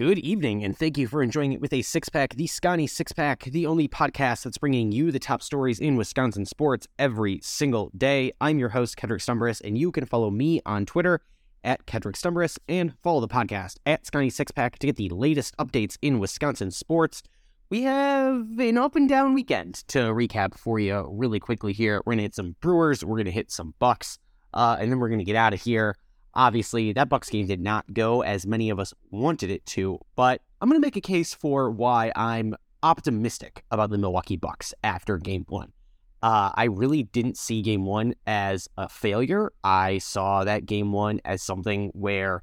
Good evening, and thank you for enjoying it with a six pack, the Sconnie Six Pack, the only podcast that's bringing you the top stories in Wisconsin sports every single day. I'm your host, Kedrick Stumbris, and you can follow me on Twitter at Kedrick Stumbris and follow the podcast at Sconnie Six Pack to get the latest updates in Wisconsin sports. We have an up and down weekend to recap for you really quickly here. We're going to hit some Brewers, we're going to hit some Bucks, uh, and then we're going to get out of here. Obviously, that Bucks game did not go as many of us wanted it to, but I'm going to make a case for why I'm optimistic about the Milwaukee Bucks after game one. Uh, I really didn't see game one as a failure. I saw that game one as something where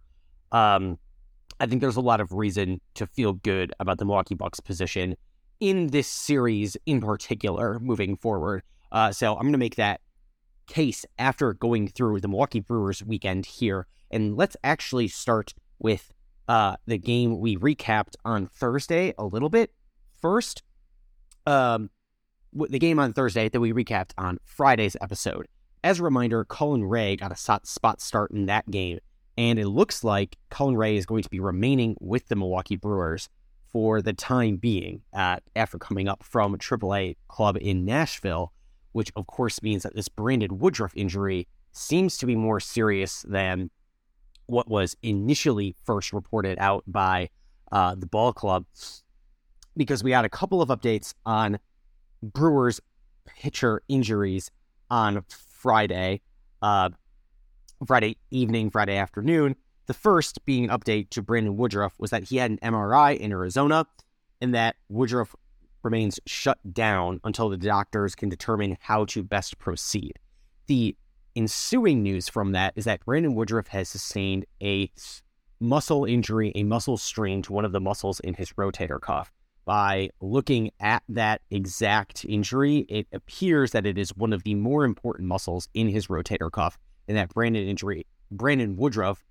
um, I think there's a lot of reason to feel good about the Milwaukee Bucks position in this series in particular moving forward. Uh, so I'm going to make that case after going through the Milwaukee Brewers weekend here. And let's actually start with uh, the game we recapped on Thursday a little bit. First, um, the game on Thursday that we recapped on Friday's episode. As a reminder, Colin Rea got a spot start in that game, and it looks like Colin Rea is going to be remaining with the Milwaukee Brewers for the time being uh, after coming up from AAA club in Nashville which of course means that this Brandon Woodruff injury seems to be more serious than what was initially first reported out by uh, the ball club, because we had a couple of updates on Brewers pitcher injuries on Friday, uh, Friday evening, Friday afternoon. The first being an update to Brandon Woodruff was that he had an MRI in Arizona and that Woodruff remains shut down until the doctors can determine how to best proceed. The ensuing news from that is that Brandon Woodruff has sustained a muscle injury, a muscle strain to one of the muscles in his rotator cuff. By looking at that exact injury, it appears that it is one of the more important muscles in his rotator cuff, and that Brandon injury, Brandon Woodruff,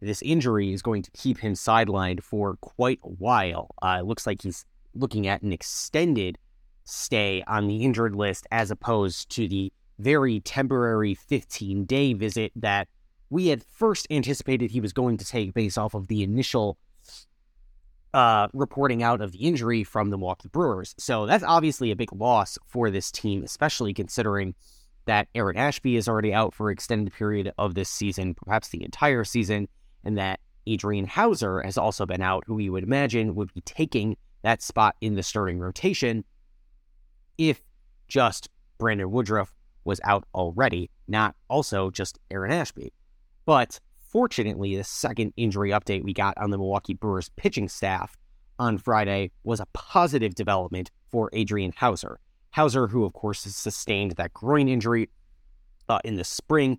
this injury is going to keep him sidelined for quite a while. Uh, it looks like he's looking at an extended stay on the injured list as opposed to the very temporary 15 day visit that we had first anticipated he was going to take based off of the initial uh, reporting out of the injury from the Milwaukee Brewers. So that's obviously a big loss for this team, especially considering that Aaron Ashby is already out for an extended period of this season, perhaps the entire season, and that Adrian Houser has also been out, who we would imagine would be taking that spot in the starting rotation if just Brandon Woodruff was out already, not also just Aaron Ashby. But fortunately, the second injury update we got on the Milwaukee Brewers pitching staff on Friday was a positive development for Adrian Houser. Houser, who of course has sustained that groin injury uh, in the spring,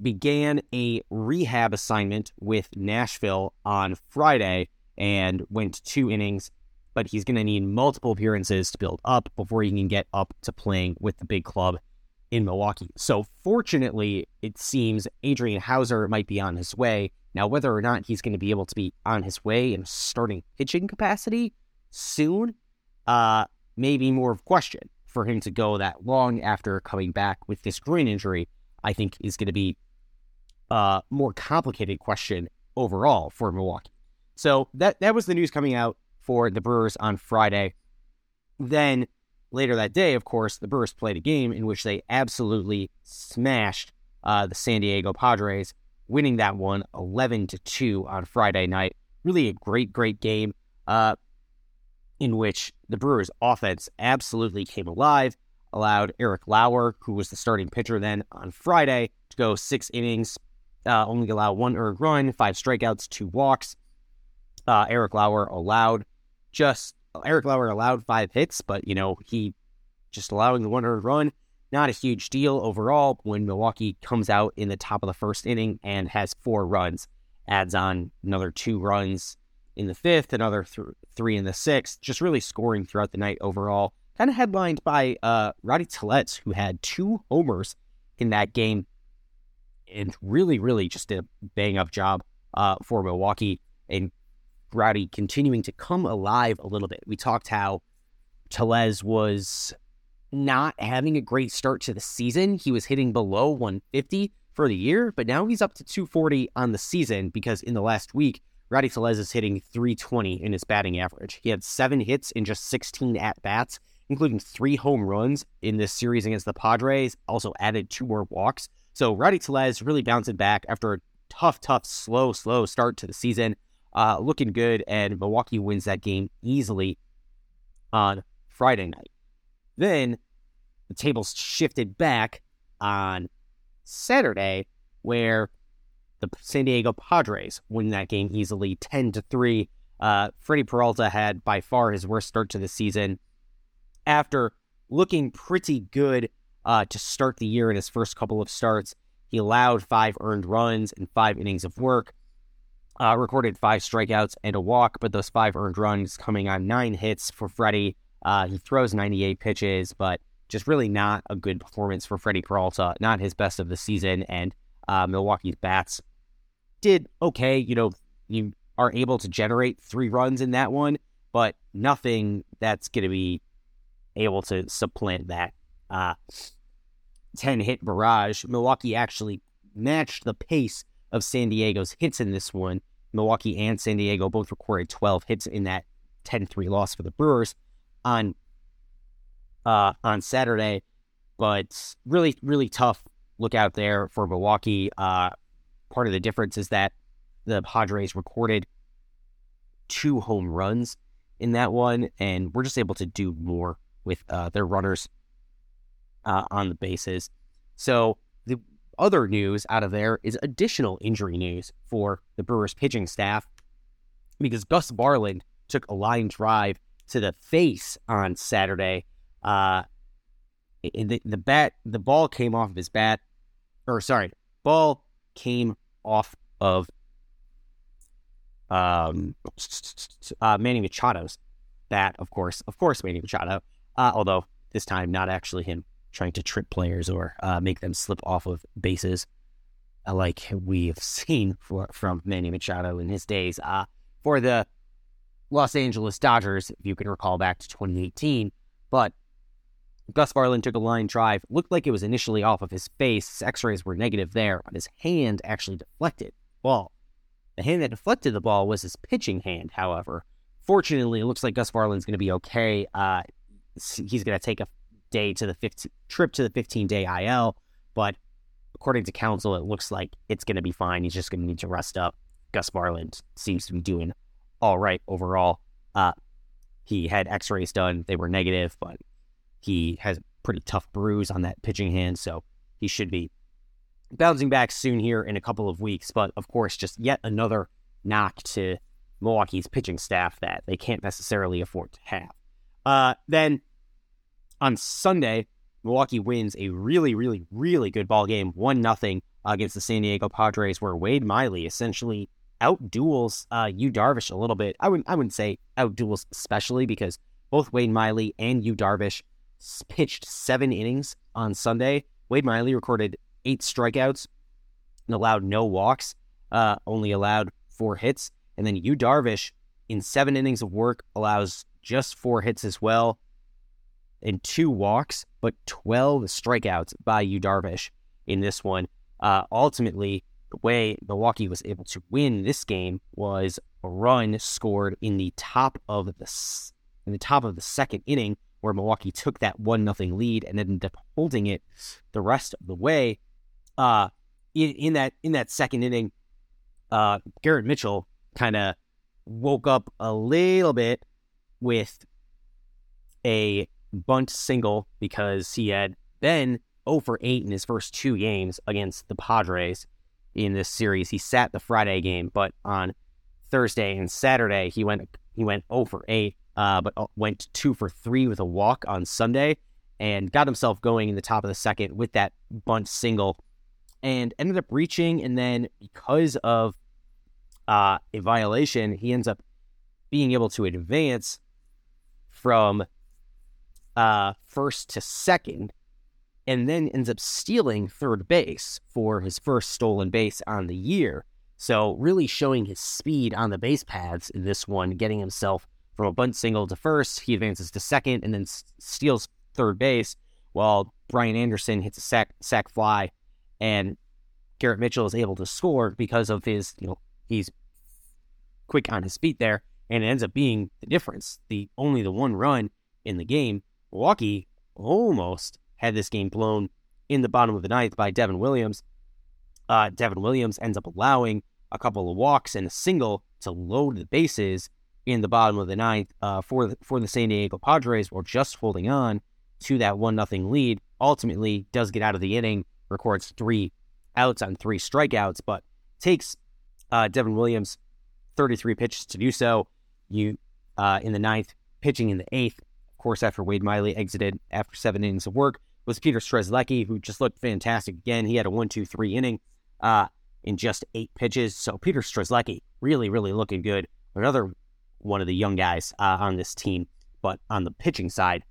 began a rehab assignment with Nashville on Friday and went two innings but he's going to need multiple appearances to build up before he can get up to playing with the big club in Milwaukee. So, fortunately, it seems Adrian Houser might be on his way. Now, whether or not he's going to be able to be on his way in starting pitching capacity soon, uh, may be more of a question for him to go that long after coming back with this groin injury. I think is going to be a more complicated question overall for Milwaukee. So that that was the news coming out for the Brewers on Friday. Then later that day, of course, the Brewers played a game in which they absolutely smashed uh, the San Diego Padres, winning that one 11 to 2 on Friday night. Really a great, great game uh, in which the Brewers' offense absolutely came alive, allowed Eric Lauer, who was the starting pitcher then on Friday, to go six innings, uh, only allow one earned run, five strikeouts, two walks. Uh, Eric Lauer allowed just Eric Lauer allowed five hits, but you know he just allowing the one earned run, not a huge deal overall. When Milwaukee comes out in the top of the first inning and has four runs, adds on another two runs in the fifth, another th- three in the sixth, just really scoring throughout the night overall. Kind of headlined by uh, Rowdy Tellez, who had two homers in that game, and really, really just did a bang up job uh, for Milwaukee and Rowdy continuing to come alive a little bit. We talked how Tellez was not having a great start to the season. He was hitting below 150 for the year, but now he's up to 240 on the season because in the last week, Rowdy Tellez is hitting 320 in his batting average. He had seven hits in just 16 at bats, including three home runs in this series against the Padres. Also added two more walks. So Rowdy Tellez really bouncing back after a tough, tough, slow, slow start to the season. Uh, looking good, and Milwaukee wins that game easily on Friday night. Then the tables shifted back on Saturday, where the San Diego Padres win that game easily, ten to three. Uh, Freddie Peralta had by far his worst start to the season. After looking pretty good uh, to start the year in his first couple of starts, he allowed five earned runs and five innings of work. Uh, recorded five strikeouts and a walk, but those five earned runs coming on nine hits for Freddie. Uh, he throws 98 pitches, but just really not a good performance for Freddie Peralta. Not his best of the season, and uh, Milwaukee's bats did okay. You know, you are able to generate three runs in that one, but nothing that's going to be able to supplant that uh, 10 hit barrage. Milwaukee actually matched the pace of San Diego's hits in this one. Milwaukee and San Diego both recorded 12 hits in that 10 3 loss for the Brewers on uh, on Saturday. But really, really tough look out there for Milwaukee. Uh, part of the difference is that the Padres recorded two home runs in that one, and we're just able to do more with uh, their runners uh, on the bases. So other news out of there is additional injury news for the Brewers pitching staff because Gus Varland took a line drive to the face on Saturday. Uh, the, the bat, the ball came off of his bat, or sorry, ball came off of um, uh, Manny Machado's bat, of course, of course, Manny Machado. Uh, although this time not actually him trying to trip players or uh, make them slip off of bases, uh, like we have seen for, from Manny Machado in his days. Uh, for the Los Angeles Dodgers, if you can recall back to 2018, but Gus Varland took a line drive. Looked like it was initially off of his face. His x-rays were negative there, but his hand actually deflected the ball. The hand that deflected the ball was his pitching hand, however. Fortunately, it looks like Gus Varland's going to be okay. Uh, he's going to take a day to the 15, trip to the 15 day IL, but according to Counsell, it looks like it's going to be fine. He's just going to need to rest up. Gus Varland seems to be doing all right overall. Uh, he had x rays done, they were negative, but he has a pretty tough bruise on that pitching hand, so he should be bouncing back soon here in a couple of weeks. But of course, just yet another knock to Milwaukee's pitching staff that they can't necessarily afford to have. Uh, then on Sunday, Milwaukee wins a really, really, really good ball game, one nothing against the San Diego Padres, where Wade Miley essentially outduels uh, Yu Darvish a little bit. I wouldn't, I wouldn't say outduels especially because both Wade Miley and Yu Darvish pitched seven innings on Sunday. Wade Miley recorded eight strikeouts and allowed no walks, uh, only allowed four hits. And then Yu Darvish, in seven innings of work, allows just four hits as well and two walks, but 12 strikeouts by Yu Darvish in this one. Uh, ultimately, the way Milwaukee was able to win this game was a run scored in the top of the in the top of the second inning, where Milwaukee took that one nothing lead and ended up holding it the rest of the way. Uh, in, in that in that second inning, uh, Garrett Mitchell kind of woke up a little bit with a bunt single because he had been over 8 in his first two games against the Padres in this series. He sat the Friday game, but on Thursday and Saturday he went he went 0 for 8, uh, but uh, went 2 for 3 with a walk on Sunday and got himself going in the top of the second with that bunt single and ended up reaching and then because of uh, a violation, he ends up being able to advance from uh, first to second, and then ends up stealing third base for his first stolen base on the year. So, really showing his speed on the base paths in this one, getting himself from a bunt single to first. He advances to second and then steals third base, while Brian Anderson hits a sac, sac fly, and Garrett Mitchell is able to score because of his, you know, he's quick on his feet there, and it ends up being the difference. The only the one run in the game. Milwaukee almost had this game blown in the bottom of the ninth by Devin Williams. Uh, Devin Williams ends up allowing a couple of walks and a single to load the bases in the bottom of the ninth uh, for the, for the San Diego Padres, while just holding on to that one nothing lead. Ultimately, does get out of the inning, records three outs on three strikeouts, but takes uh, Devin Williams 33 pitches to do so. You uh, in the ninth, pitching in the eighth. Course, after Wade Miley exited after seven innings of work, was Peter Strzelecki, who just looked fantastic again. He had a one-two-three inning uh, in just eight pitches. So Peter Strzelecki really, really looking good. Another one of the young guys uh, on this team, but on the pitching side,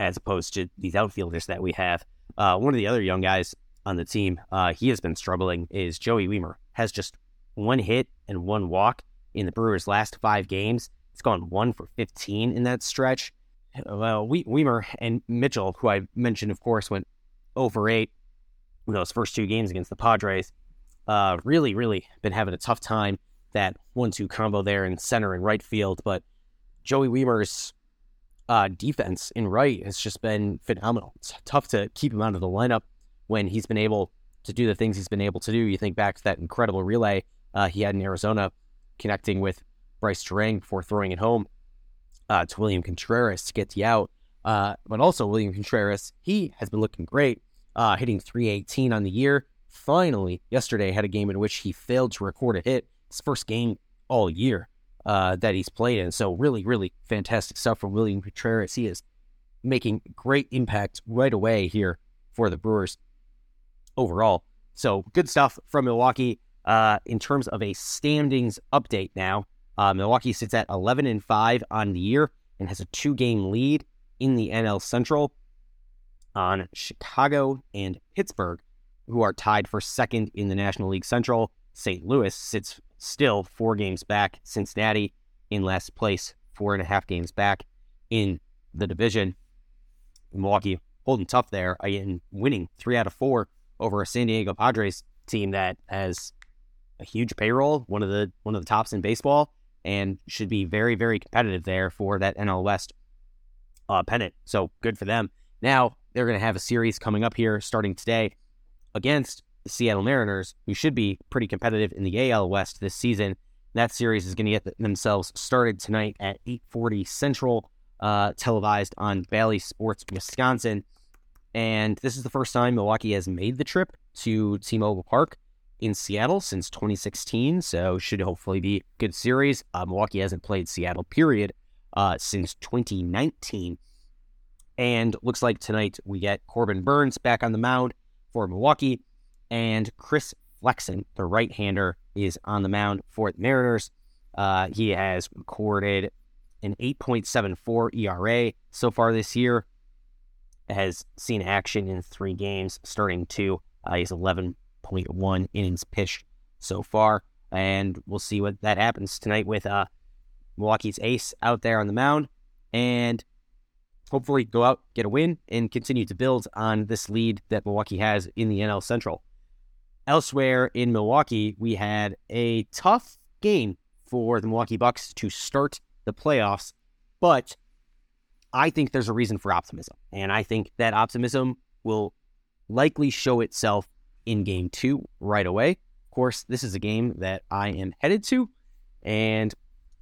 as opposed to these outfielders that we have. Uh, one of the other young guys on the team, uh, he has been struggling, is Joey Wiemer. Has just one hit and one walk in the Brewers' last five games. It's gone one for 15 in that stretch. Well, we- Wiemer and Mitchell, who I mentioned, of course, went over 8 in those first two games against the Padres. Uh, really, really been having a tough time that one-two combo there in center and right field. But Joey Wiemer's uh, defense in right has just been phenomenal. It's tough to keep him out of the lineup when he's been able to do the things he's been able to do. You think back to that incredible relay uh, he had in Arizona, connecting with Bryce Turang before throwing it home uh, to William Contreras to get the out. Uh, but also William Contreras, he has been looking great, uh, hitting 318 on the year. Finally, yesterday had a game in which he failed to record a hit. His first game all year uh, that he's played in. So really, really fantastic stuff from William Contreras. He is making great impact right away here for the Brewers overall. So good stuff from Milwaukee. Uh, in terms of a standings update now, uh, Milwaukee sits at 11 and 5 on the year and has a two game lead in the NL Central on Chicago and Pittsburgh, who are tied for second in the National League Central. St. Louis sits still four games back. Cincinnati in last place, four and a half games back in the division. Milwaukee holding tough there and winning three out of four over a San Diego Padres team that has a huge payroll, one of the one of the tops in baseball, and should be very very competitive there for that NL West uh, pennant. So good for them. Now they're going to have a series coming up here starting today against the Seattle Mariners, who should be pretty competitive in the AL West this season. That series is going to get themselves started tonight at 8:40 Central, uh, televised on Bally Sports Wisconsin. And this is the first time Milwaukee has made the trip to T-Mobile Park in Seattle since 2016, so should hopefully be a good series. Uh, Milwaukee hasn't played Seattle, period, uh, since 2019. And looks like tonight we get Corbin Burnes back on the mound for Milwaukee, and Chris Flexen, the right-hander, is on the mound for the Mariners. Uh, he has recorded an 8.74 ERA so far this year has seen action in three games, starting two. Uh, he's 11.1 innings pitched so far, and we'll see what that happens tonight with uh, Milwaukee's ace out there on the mound, and hopefully go out, get a win, and continue to build on this lead that Milwaukee has in the NL Central. Elsewhere in Milwaukee, we had a tough game for the Milwaukee Bucks to start the playoffs, but I think there's a reason for optimism. And I think that optimism will likely show itself in game two right away. Of course, this is a game that I am headed to. And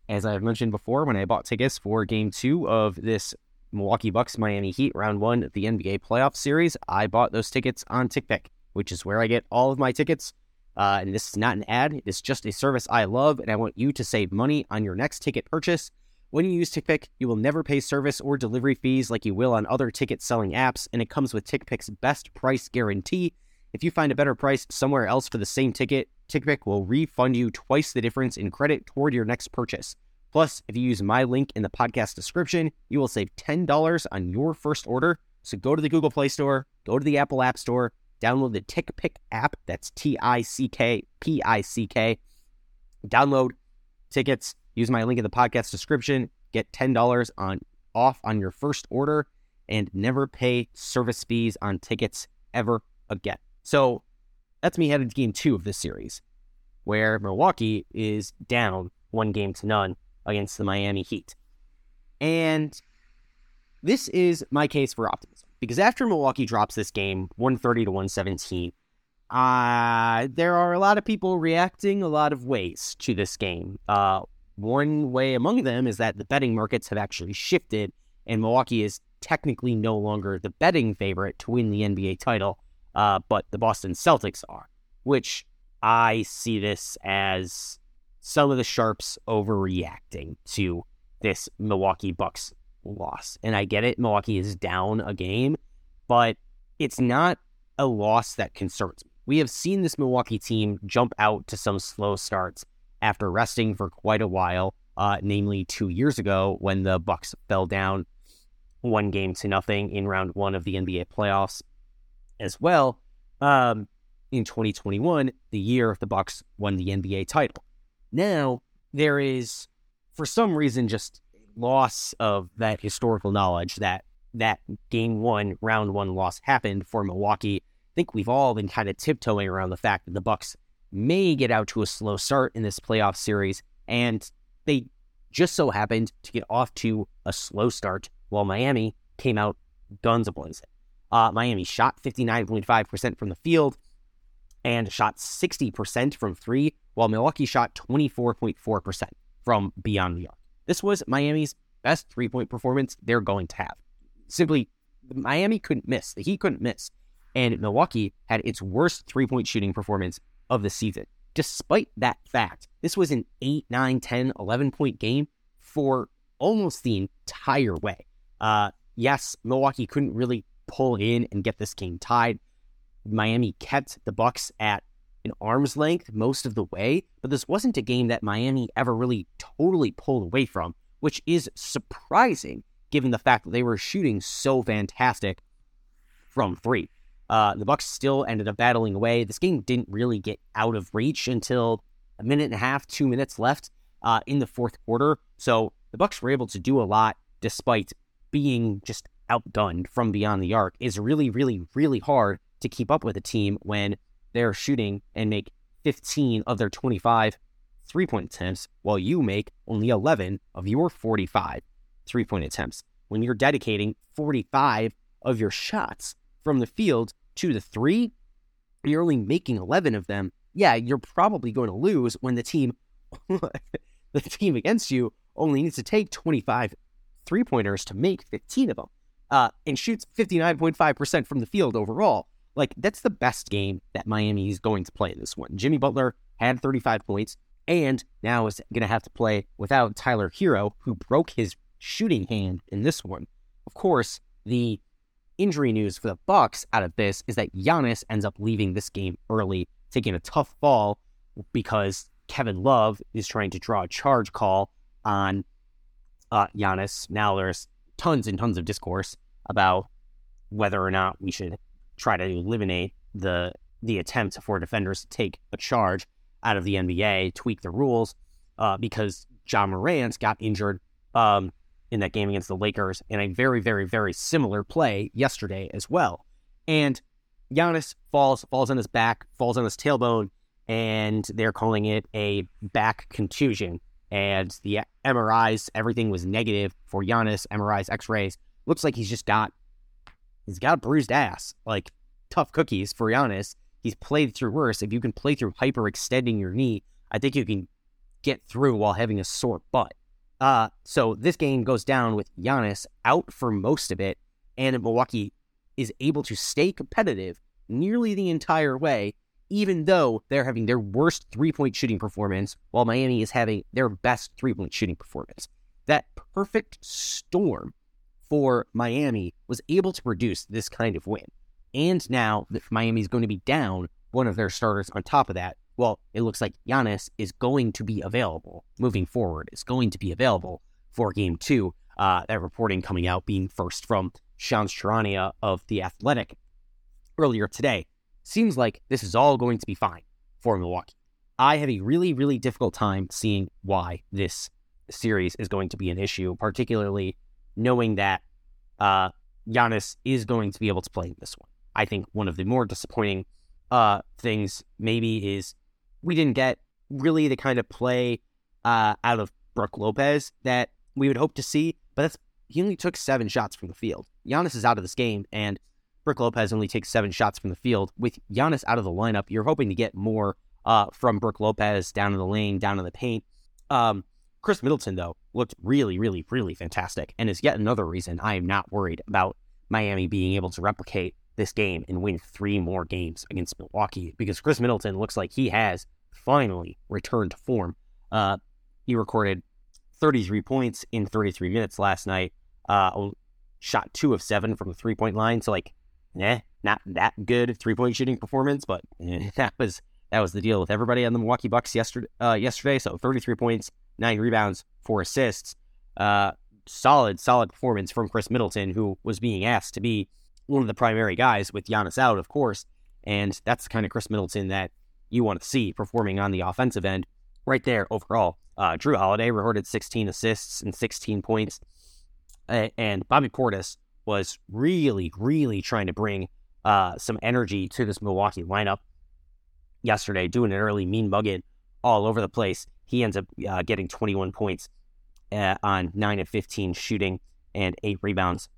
as I've mentioned before, when I bought tickets for game two of this Milwaukee Bucks Miami Heat round one of the NBA playoff series, I bought those tickets on TickPick, which is where I get all of my tickets. Uh, and this is not an ad, it's just a service I love, and I want you to save money on your next ticket purchase. When you use TickPick, you will never pay service or delivery fees like you will on other ticket selling apps, and it comes with TickPick's best price guarantee. If you find a better price somewhere else for the same ticket, TickPick will refund you twice the difference in credit toward your next purchase. Plus, if you use my link in the podcast description, you will save $10 on your first order. So go to the Google Play Store, go to the Apple App Store, download the TickPick app. That's T I C K P I C K. Download tickets Use my link in the podcast description. Get $10 on off on your first order and never pay service fees on tickets ever again. So that's me headed to game two of this series, where Milwaukee is down one game to none against the Miami Heat. And this is my case for optimism because after Milwaukee drops this game 130 to 117, uh, there are a lot of people reacting a lot of ways to this game. Uh, one way among them is that the betting markets have actually shifted, and Milwaukee is technically no longer the betting favorite to win the NBA title, uh, but the Boston Celtics are, which I see this as some of the sharps overreacting to this Milwaukee Bucks loss. And I get it, Milwaukee is down a game, but it's not a loss that concerns me. We have seen this Milwaukee team jump out to some slow starts after resting for quite a while, uh, namely two years ago when the Bucks fell down one game to nothing in round one of the NBA playoffs as well. Um, in 2021, the year the Bucks won the NBA title. Now there is, for some reason, just loss of that historical knowledge that that game one, round one loss happened for Milwaukee. I think we've all been kind of tiptoeing around the fact that the Bucks may get out to a slow start in this playoff series, and they just so happened to get off to a slow start while Miami came out guns ablazing. Uh, Miami shot 59.5% from the field and shot 60% from three, while Milwaukee shot 24.4% from beyond the arc. This was Miami's best three point performance they're going to have. Simply, Miami couldn't miss. The Heat couldn't miss. And Milwaukee had its worst three point shooting performance of the season. Despite that fact, this was an 8, 9, 10, 11 point game for almost the entire way. Uh, yes, Milwaukee couldn't really pull in and get this game tied. Miami kept the Bucks at an arm's length most of the way, but this wasn't a game that Miami ever really totally pulled away from, which is surprising given the fact that they were shooting so fantastic from three. Uh, the Bucks still ended up battling away. This game didn't really get out of reach until a minute and a half, two minutes left uh, in the fourth quarter. So the Bucks were able to do a lot despite being just outdone from beyond the arc. Is really, really, really hard to keep up with a team when they're shooting and make 15 of their 25 three point attempts, while you make only 11 of your 45 three point attempts. When you're dedicating 45 of your shots from the field to the three, you're only making 11 of them. Yeah, you're probably going to lose when the team, the team against you only needs to take 25 three pointers to make 15 of them uh, and shoots 59.5% from the field overall. Like, that's the best game that Miami is going to play in this one. Jimmy Butler had 35 points and now is going to have to play without Tyler Herro, who broke his shooting hand in this one. Of course, the injury news for the Bucks out of this is that Giannis ends up leaving this game early, taking a tough fall because Kevin Love is trying to draw a charge call on uh, Giannis. Now there's tons and tons of discourse about whether or not we should try to eliminate the the attempt for defenders to take a charge out of the NBA, tweak the rules, uh, because Ja Morant got injured um, in that game against the Lakers in a very, very, very similar play yesterday as well. And Giannis falls, falls on his back, falls on his tailbone, and they're calling it a back contusion. And the MRIs, everything was negative for Giannis. MRIs, X-rays, looks like he's just got, he's got a bruised ass. Like tough cookies for Giannis. He's played through worse. If you can play through hyperextending your knee, I think you can get through while having a sore butt. Uh, so this game goes down with Giannis out for most of it, and Milwaukee is able to stay competitive nearly the entire way, even though they're having their worst three point shooting performance, while Miami is having their best three point shooting performance. That perfect storm for Miami was able to produce this kind of win. And now that Miami is going to be down one of their starters on top of that, well, it looks like Giannis is going to be available moving forward. Is going to be available for game two. Uh, that reporting coming out being first from Shams Charania of The Athletic earlier today. Seems like this is all going to be fine for Milwaukee. I have a really, really difficult time seeing why this series is going to be an issue, particularly knowing that uh, Giannis is going to be able to play in this one. I think one of the more disappointing uh, things maybe is we didn't get really the kind of play uh, out of Brook Lopez that we would hope to see, but that's he only took seven shots from the field. Giannis is out of this game, and Brook Lopez only takes seven shots from the field. With Giannis out of the lineup, you're hoping to get more uh, from Brook Lopez down in the lane, down in the paint. Um, Khris Middleton, though, looked really, really, really fantastic and is yet another reason I am not worried about Miami being able to replicate this game and win three more games against Milwaukee because Khris Middleton looks like he has finally returned to form. Uh, he recorded 33 points in 33 minutes last night. Uh, shot two of seven from the three point line. So like, eh, not that good three point shooting performance, but eh, that was that was the deal with everybody on the Milwaukee Bucks yesterday. Uh, yesterday, so 33 points, nine rebounds, four assists. Uh, solid, solid performance from Khris Middleton, who was being asked to be one of the primary guys with Giannis out, of course. And that's the kind of Khris Middleton that you want to see performing on the offensive end right there overall. Uh, Jrue Holiday recorded 16 assists and 16 points. And Bobby Portis was really, really trying to bring uh, some energy to this Milwaukee lineup yesterday, doing an early mean mugging all over the place. He ends up uh, getting 21 points uh, on 9 of 15 shooting and 8 rebounds.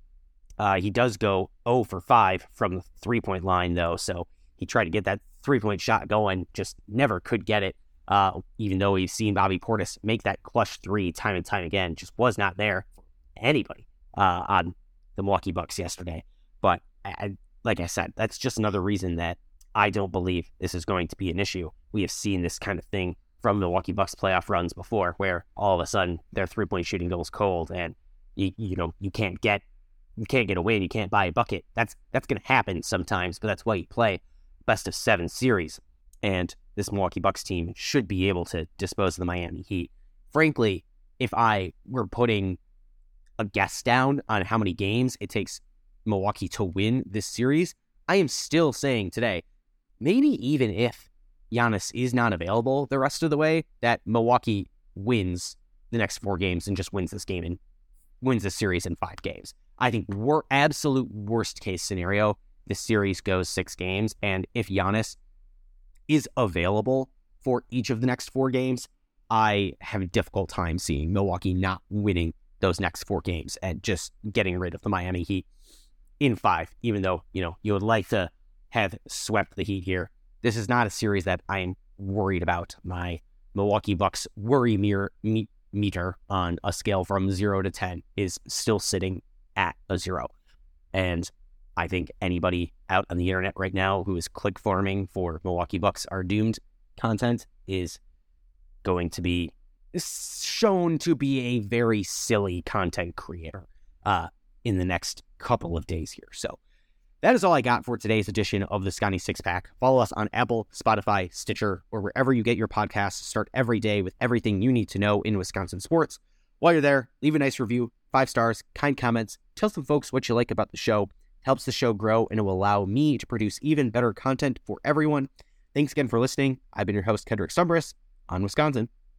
Uh, he does go 0 for 5 from the three point line, though. So he tried to get that three point shot going, just never could get it. Uh, even though we've seen Bobby Portis make that clutch three time and time again, just was not there for anybody uh, on the Milwaukee Bucks yesterday. But I, like I said, that's just another reason that I don't believe this is going to be an issue. We have seen this kind of thing from Milwaukee Bucks playoff runs before, where all of a sudden their three point shooting goes cold, and you you know you can't get you can't get a win, you can't buy a bucket. That's that's going to happen sometimes, but that's why you play best of seven series, and this Milwaukee Bucks team should be able to dispose of the Miami Heat. Frankly, if I were putting a guess down on how many games it takes Milwaukee to win this series, I am still saying today, maybe even if Giannis is not available the rest of the way, that Milwaukee wins the next four games and just wins this game and wins this series in five games. I think we're absolute worst case scenario. The series goes six games, and if Giannis is available for each of the next four games, I have a difficult time seeing Milwaukee not winning those next four games and just getting rid of the Miami Heat in five. Even though you know you would like to have swept the Heat here, this is not a series that I'm worried about. My Milwaukee Bucks worry mirror, me, meter on a scale from zero to 10 is still sitting at a zero. And I think anybody out on the internet right now who is click farming for Milwaukee Bucks are doomed content is going to be shown to be a very silly content creator uh, in the next couple of days here. So that is all I got for today's edition of the Sconnie Six Pack. Follow us on Apple, Spotify, Stitcher, or wherever you get your podcasts. Start every day with everything you need to know in Wisconsin sports. While you're there, leave a nice review, five stars, kind comments. Tell some folks what you like about the show. Helps the show grow and it will allow me to produce even better content for everyone. Thanks again for listening. I've been your host, Kedrick Stumbris on Wisconsin.